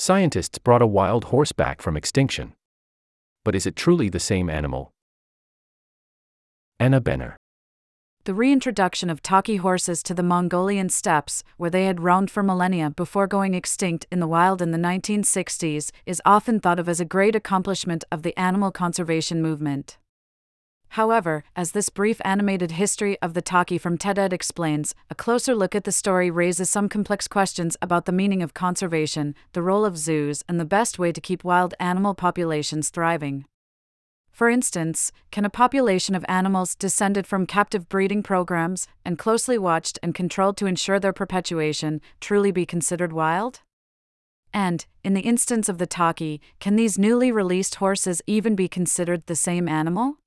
Scientists brought a wild horse back from extinction. But is it truly the same animal? Anna Benner. The reintroduction of takhi horses to the Mongolian steppes, where they had roamed for millennia before going extinct in the wild in the 1960s, is often thought of as a great accomplishment of the animal conservation movement. However, as this brief animated history of the takhi from TED-Ed explains, a closer look at the story raises some complex questions about the meaning of conservation, the role of zoos, and the best way to keep wild animal populations thriving. For instance, can a population of animals descended from captive breeding programs and closely watched and controlled to ensure their perpetuation truly be considered wild? And, in the instance of the takhi, can these newly released horses even be considered the same animal?